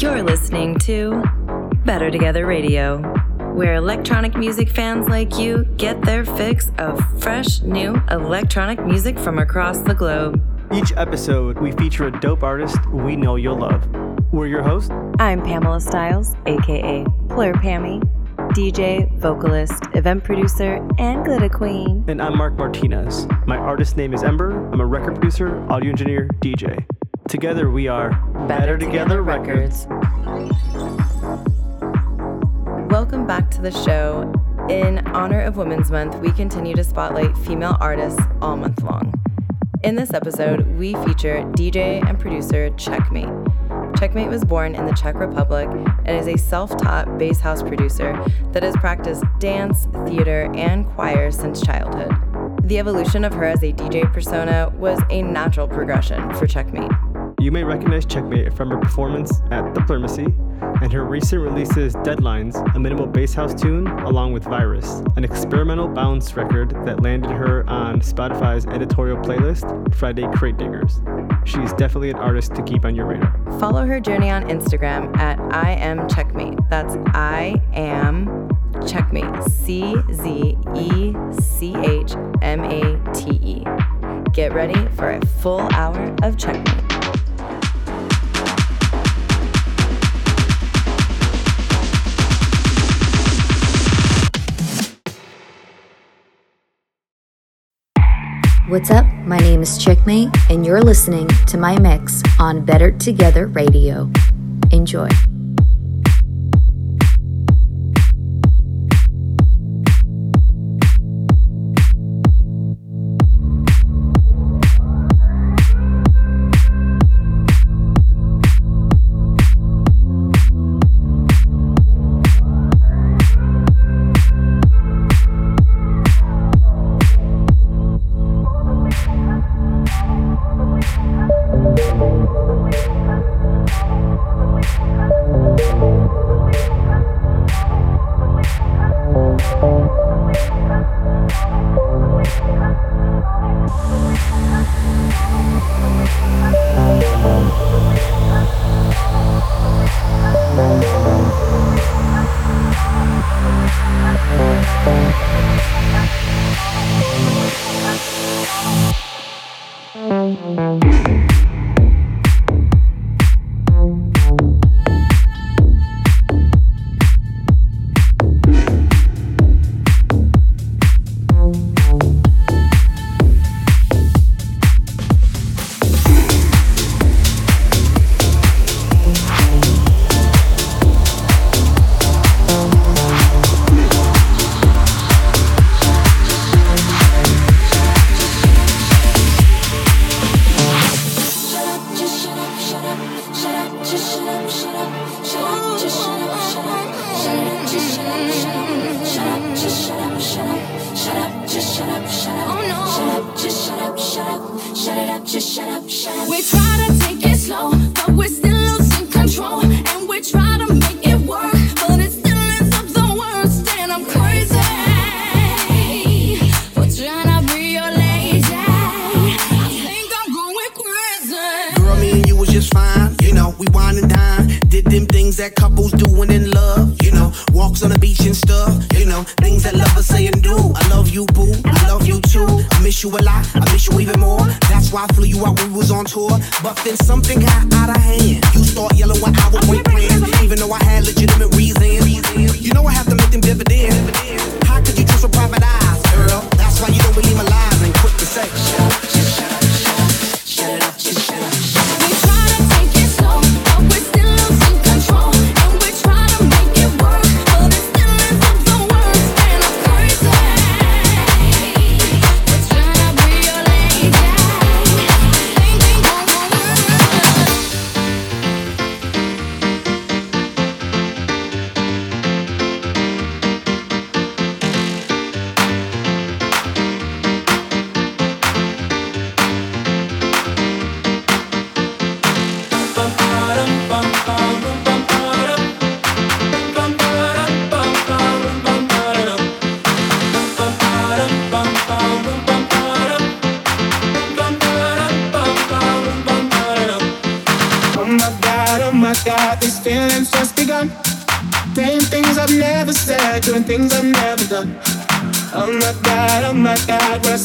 You're listening to Better Together Radio, where electronic music fans like you get their fix of fresh, new electronic music from across the globe. Each episode, we feature a dope artist we know you'll love. We're your hosts. I'm Pamela Styles, aka Plur Pammy, DJ, vocalist, event producer, and glitter queen. And I'm Mark Martinez. My artist name is Ember. I'm a record producer, audio engineer, DJ. Together we are Better, Better Together, Together Records. Welcome back to the show. In honor of Women's Month, we continue to spotlight female artists all month long. In this episode, we feature DJ and producer Czechmate. Czechmate was born in the Czech Republic and is a self taught bass house producer that has practiced dance, theater, and choir since childhood. The evolution of her as a DJ persona was a natural progression for Czechmate. You may recognize Czechmate from her performance at The Plurmacy and her recent releases Deadlines, a minimal bass house tune, along with Virus, an experimental bounce record that landed her on Spotify's editorial playlist, Friday Crate Diggers. She's definitely an artist to keep on your radar. Follow her journey on Instagram at I am Czechmate. That's I am Czechmate. C Z E C H M A T E. Get ready for a full hour of Czechmate. What's up? My name is Czechmate, and you're listening to my mix on Better Together Radio. Enjoy. that lover saying, do I love you, boo? I love you too. I miss you a lot. I miss you even more. That's why I flew you out when we was on tour. But then something got out of hand. You start yelling when I was with friends, even though I had legitimate reasons. You know I have to make them dividends. How could you trust a private eyes, girl? That's why you don't believe my lies and quit the sex.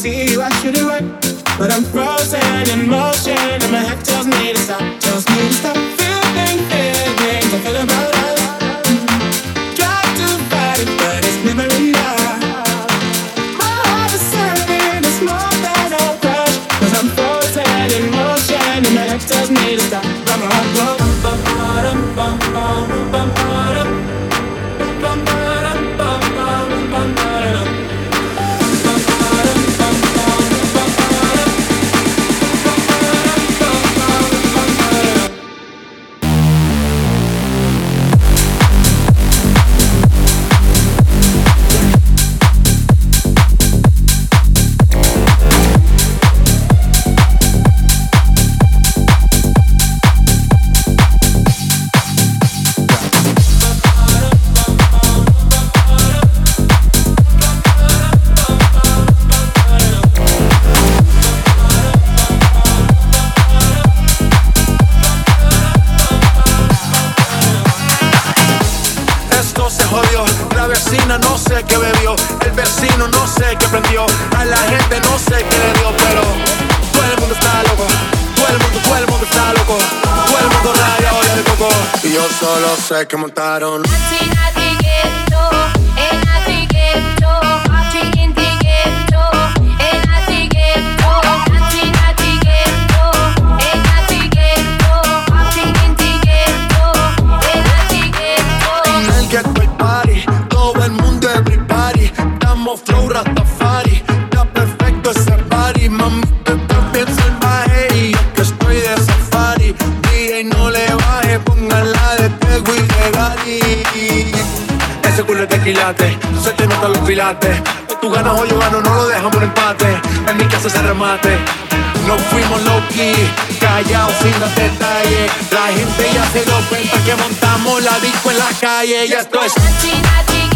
see you, I should've que montaron. la disco en la calle y esto es.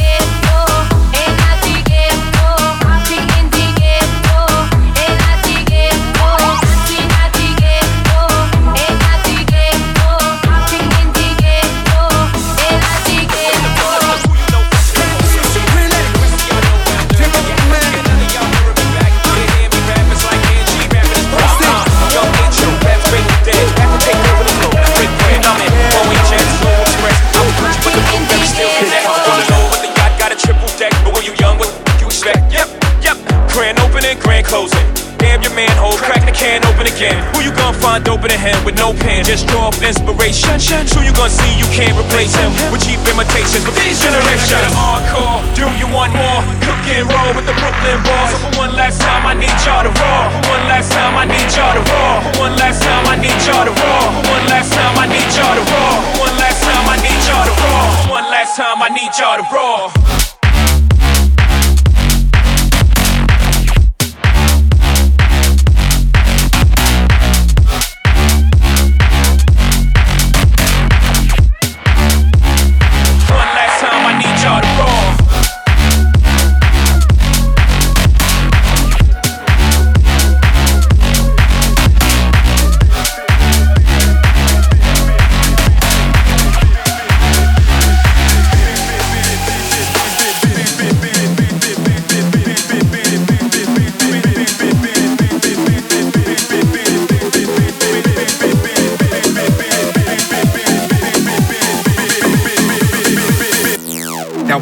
no pen, just draw off inspiration. Sure you gonna see you can't replace him with cheap imitations. But these generations encore. Do you want more? Cook and roll with the Brooklyn bars. So for one last time, I need y'all to roar. For one last time, I need y'all to roar. For one last time, I need y'all to roar. For one last time, I need y'all to roar. For one last time, I need y'all to roar. For one last time, I need y'all to roar.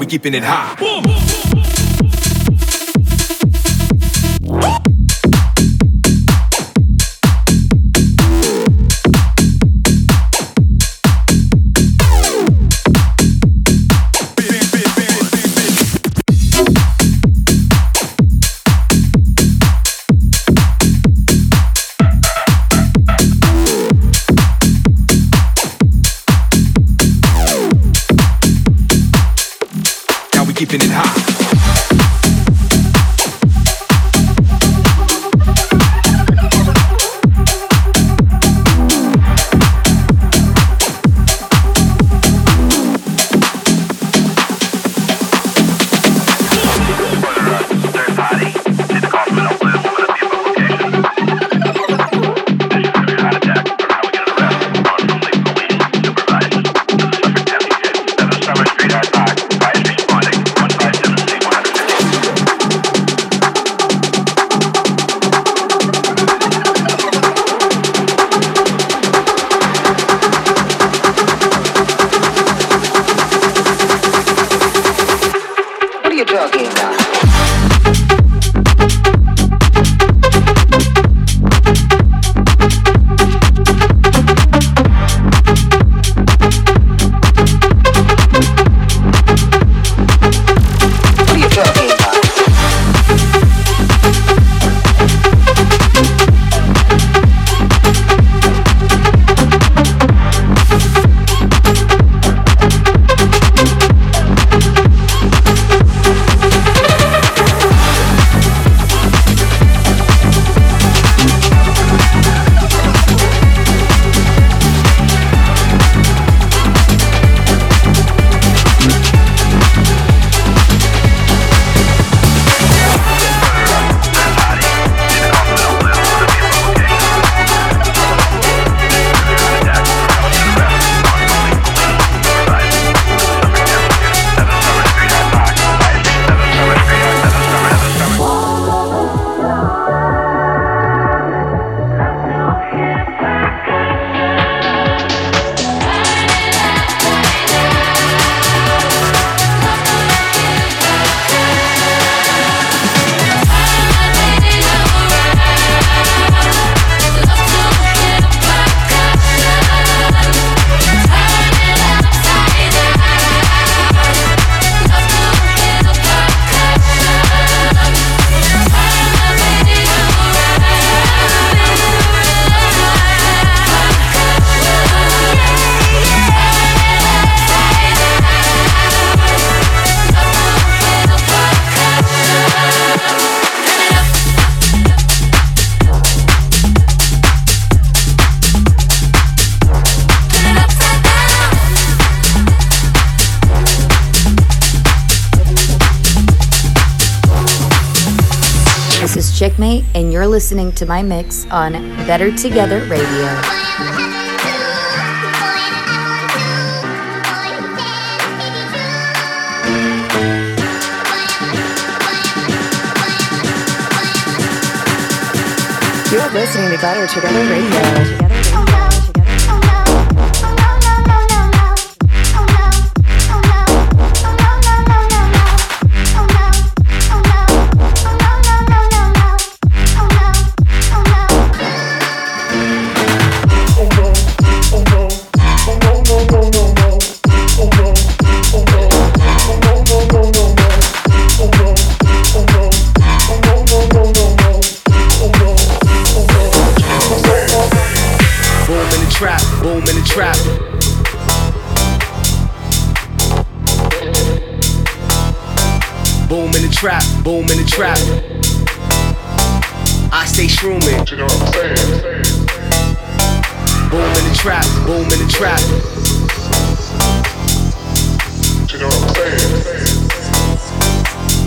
keeping it hot. Boom. And you're listening to my mix on Better Together Radio. You're listening to Better Together Radio.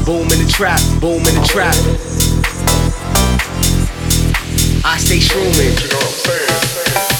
Boom in the trap, boom in the trap. I stay shrooming.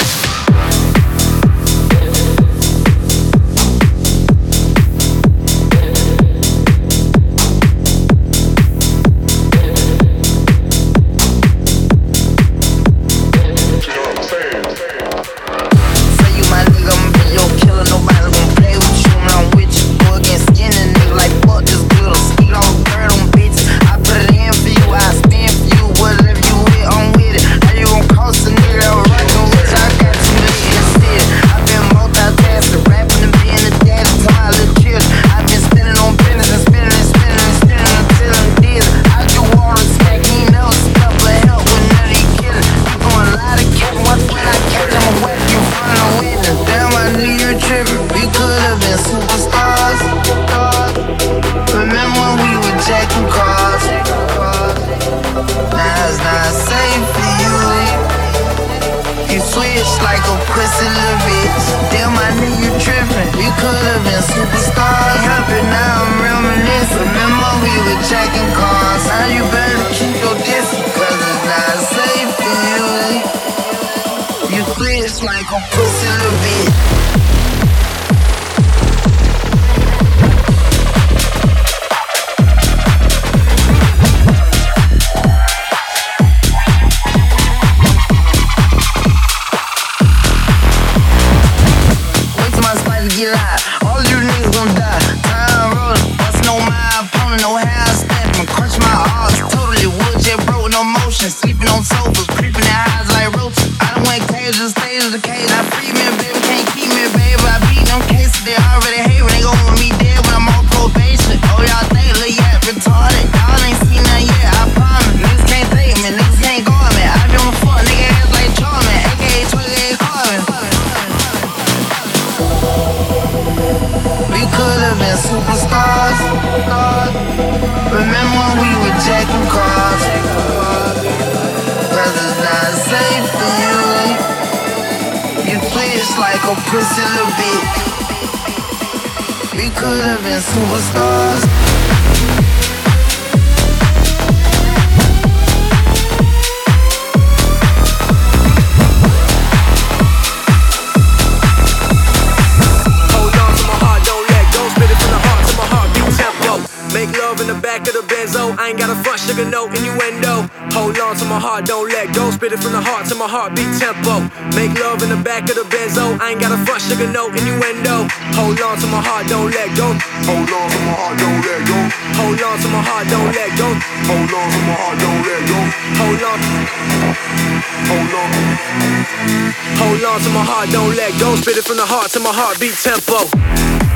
make love in the back of the benzo I ain't got a front sugar no innuendo. Hold on to my heart, don't let go. Spit it from the heart to my heartbeat tempo. Make love in the back of the bed. I ain't got a front sugar no innuendo. Hold on to my heart, don't let go. Hold on to my heart, don't let go. Hold on to my heart, don't let go. Hold on to my heart, don't let go. Hold on. Hold on. Hold on to my heart, don't let go. Spit it from the heart to my heartbeat tempo.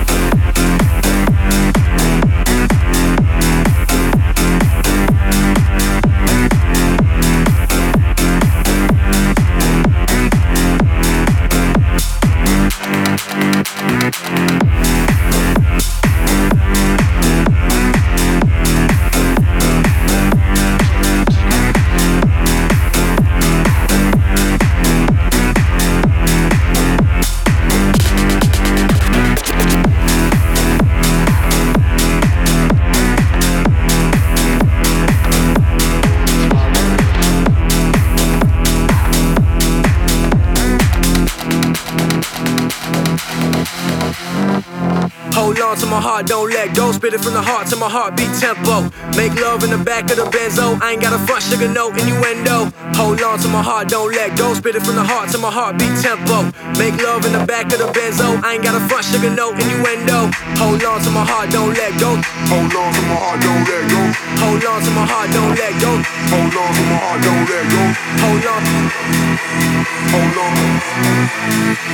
Hold on to my heart, don't let go. Spit it from the heart to my heartbeat tempo. Make love in the back of the benzo. I ain't got a front sugar, no innuendo. Hold on to my heart, don't let go. Spit it from the heart to my heartbeat tempo. Make love in the back of the benzo. I ain't got a front sugar, no innuendo. Hold on to my heart, don't let go. Hold on to my heart, don't let go. Hold on to my heart, don't let go. Hold on to my heart, don't let go. Hold on.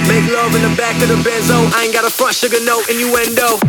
Make love in the back of the benzo. I ain't got a front sugar, no innuendo.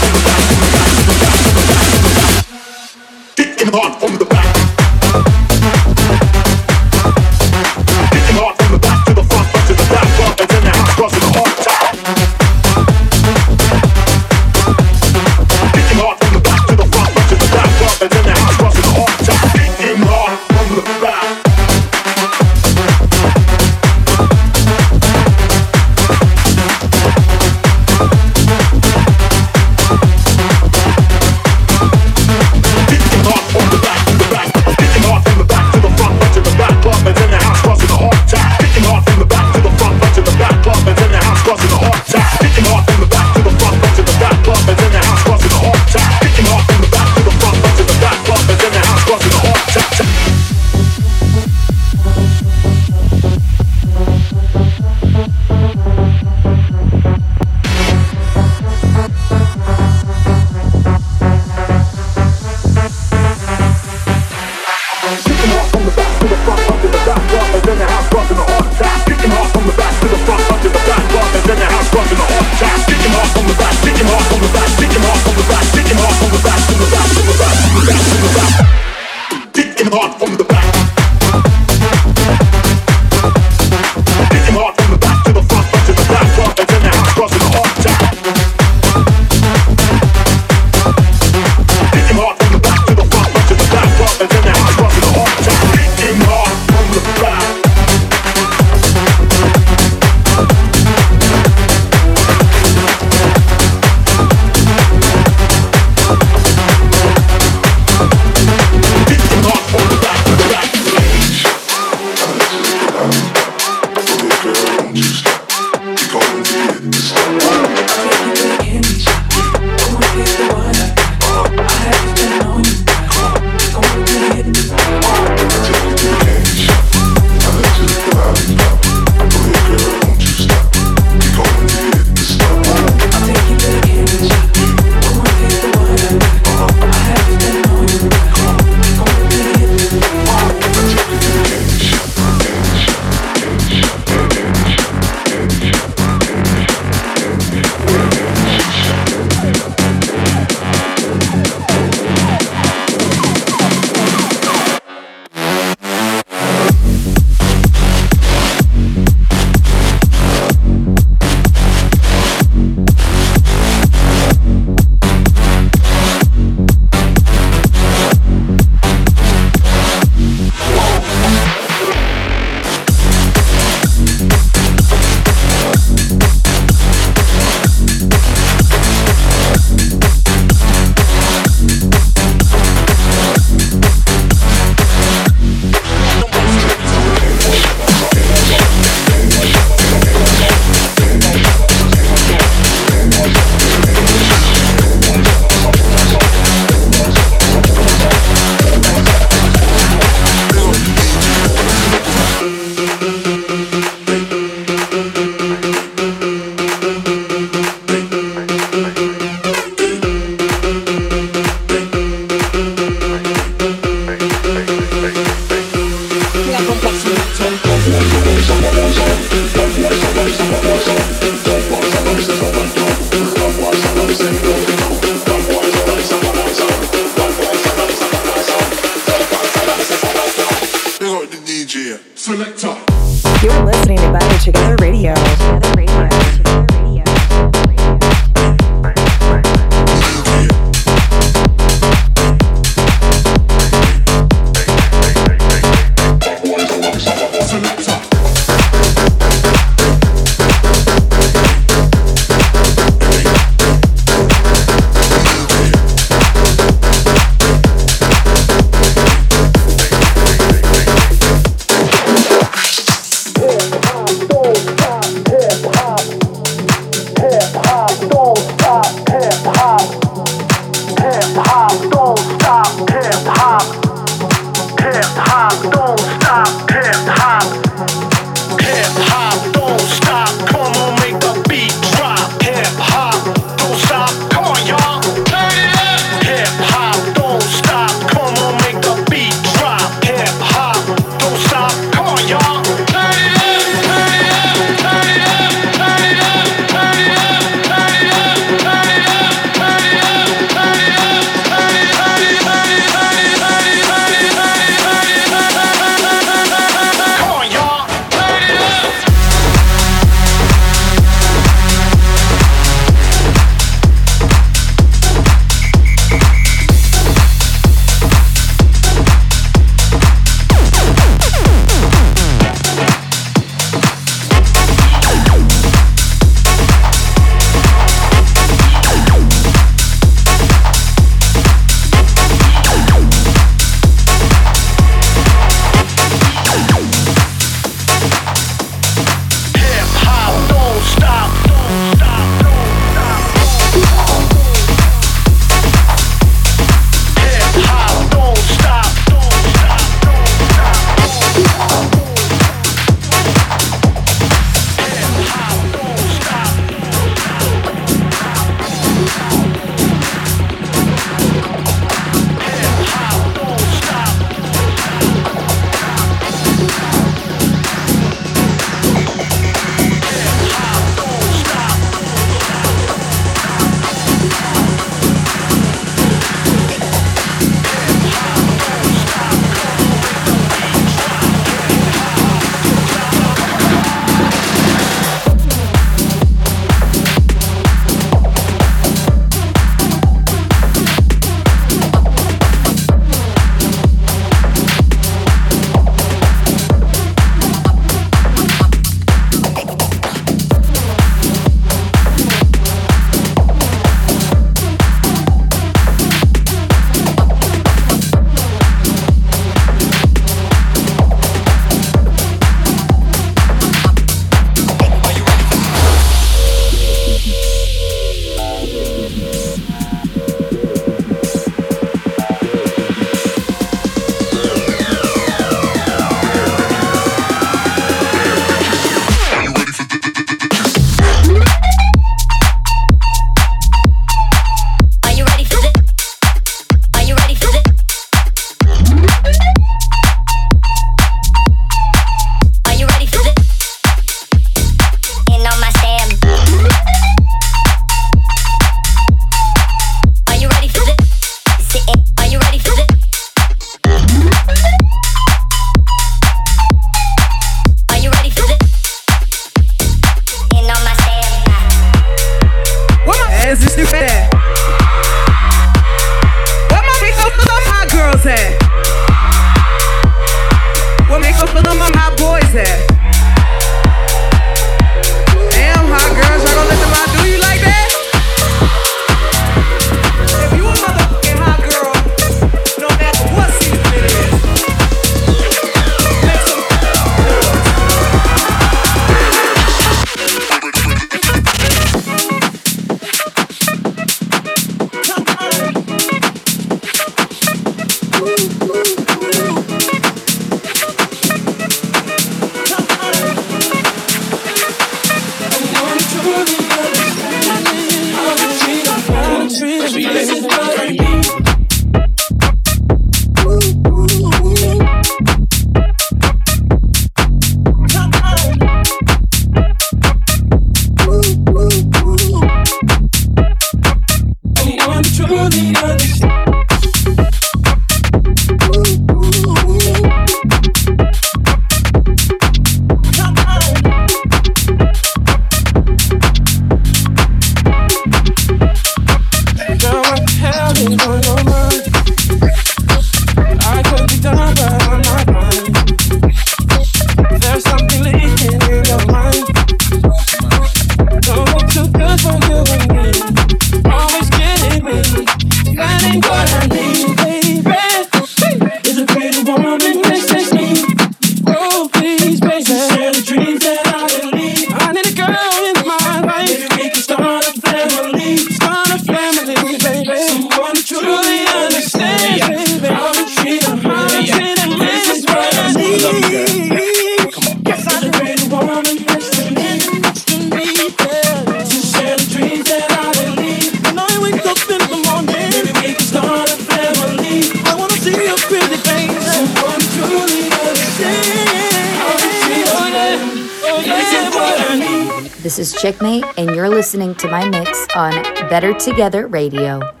This is Czechmate, and you're listening to my mix on Better Together Radio.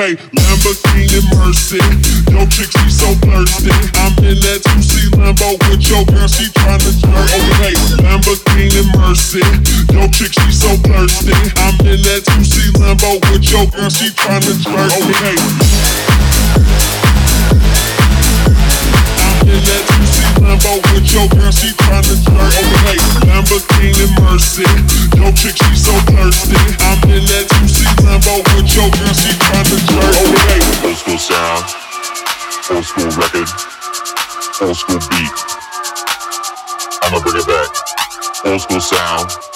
Okay, Lamborghini Mercy. Yo, chick, she so thirsty. I'm in that 2C Lambo with your girl, she tryna jerk. Okay, Lamborghini Mercy. Yo, chick, she so thirsty. I'm in that 2C Lambo with your girl, she tryna jerk. Okay. old school beat. I'ma bring it back. Old school sound.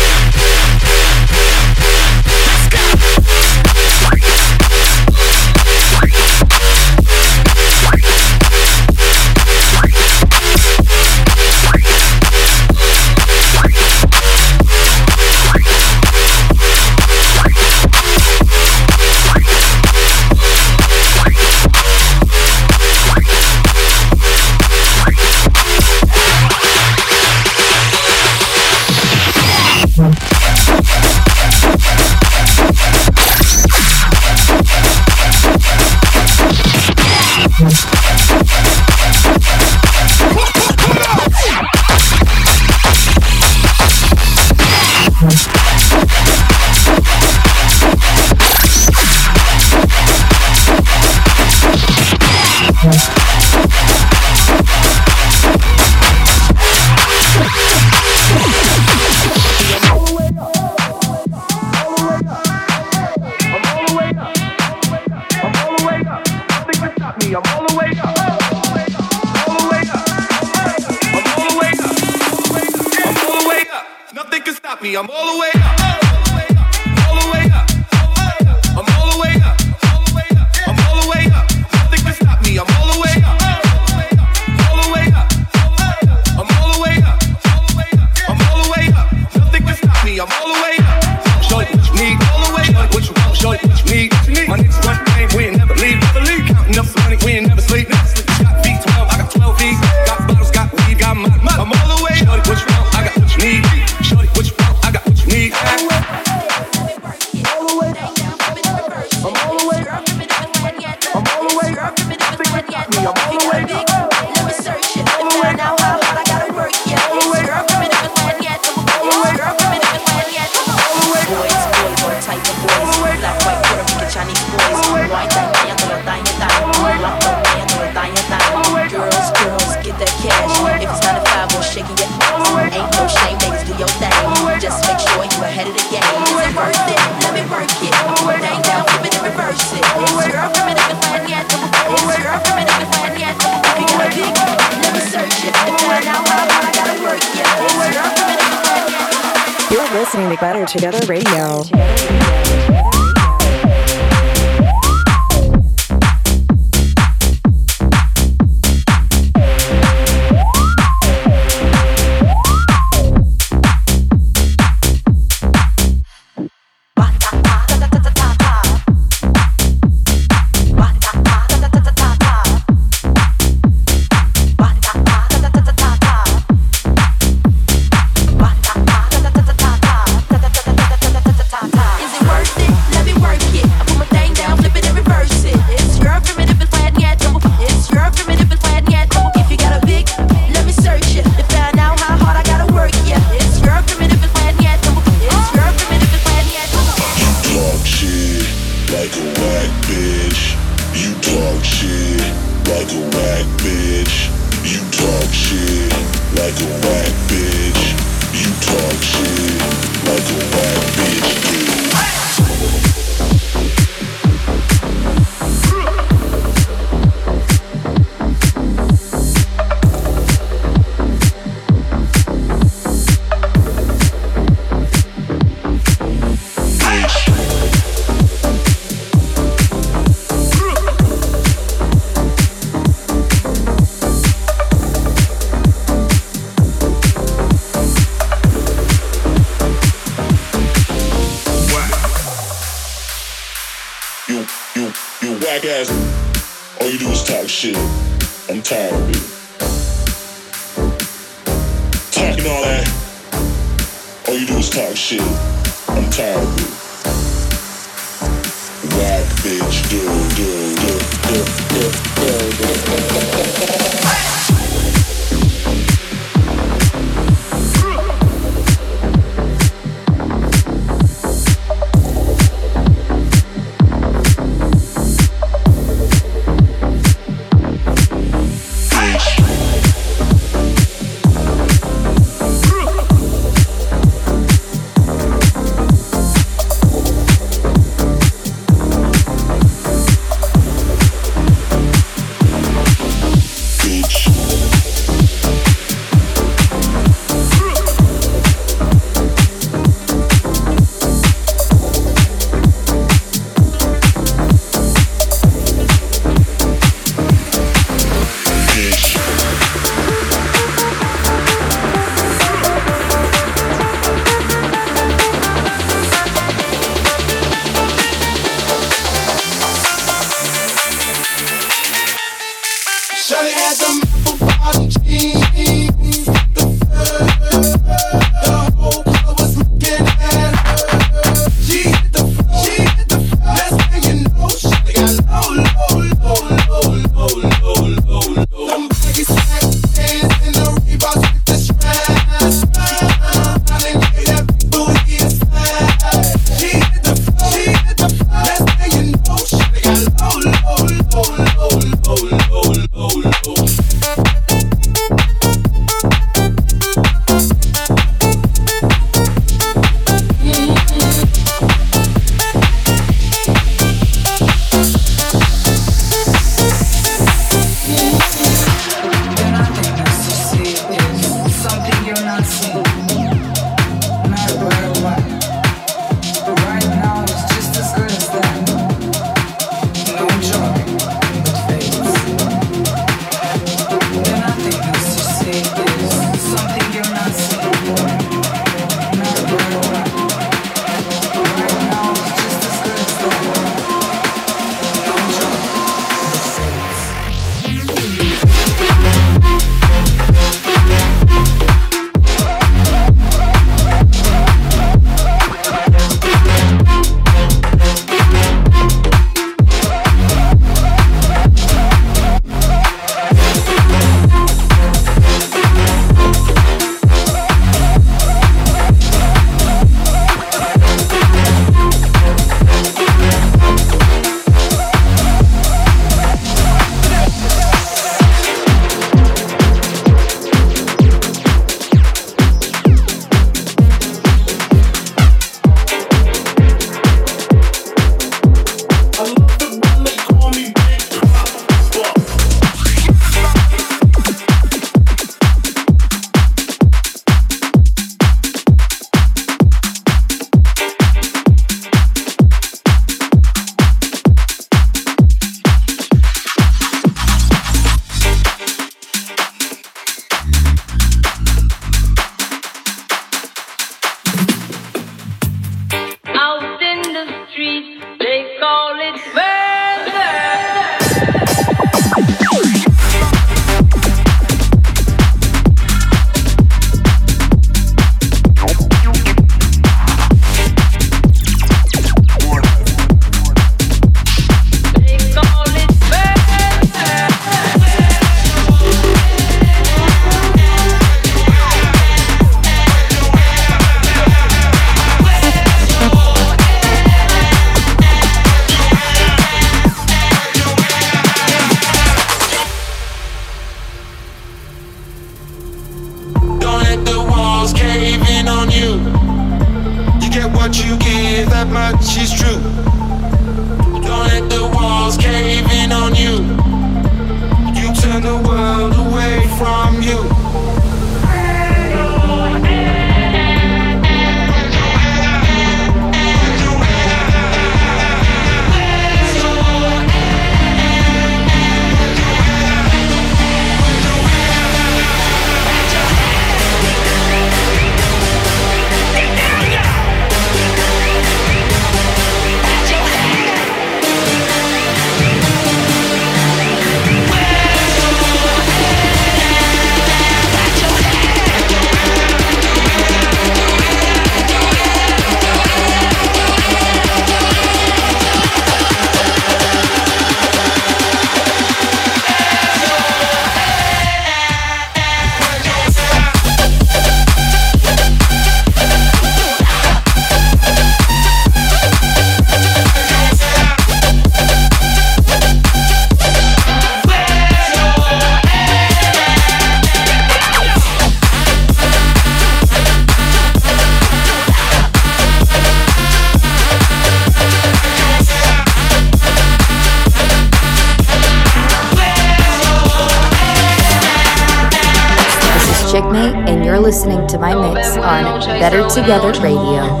Better Together Radio.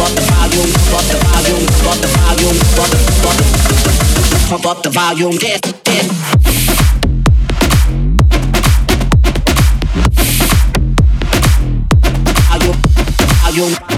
up the volume, pump up the volume, pump the volume, pump, pump, pump the volume, yeah, yeah. Volume, volume.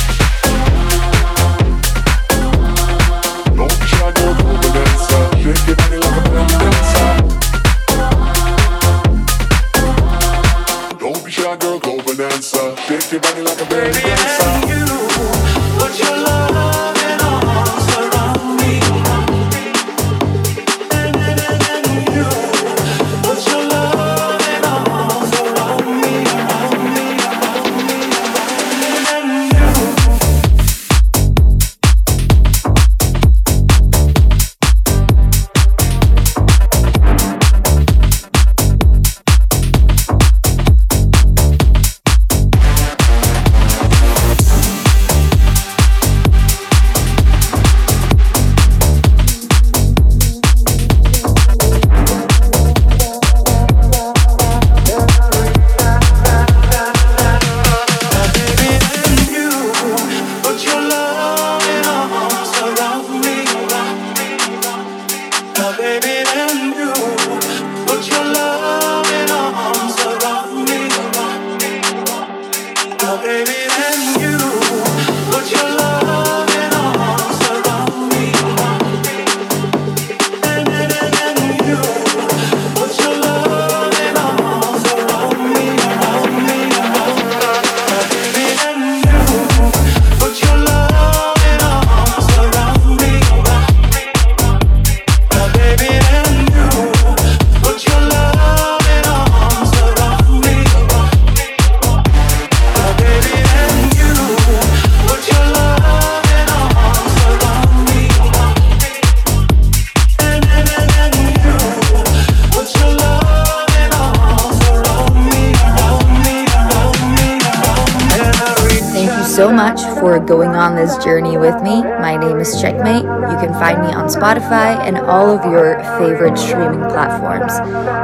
so much for going on this journey with me. My name is Czechmate. You can find me on Spotify and all of your favorite streaming platforms.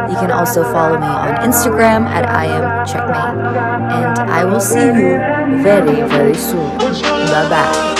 You can also follow me on Instagram at I am Czechmate. And I will see you very, very soon. Bye bye.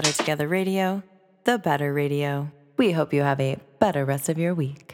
Better Together Radio, the better radio. We hope you have a better rest of your week.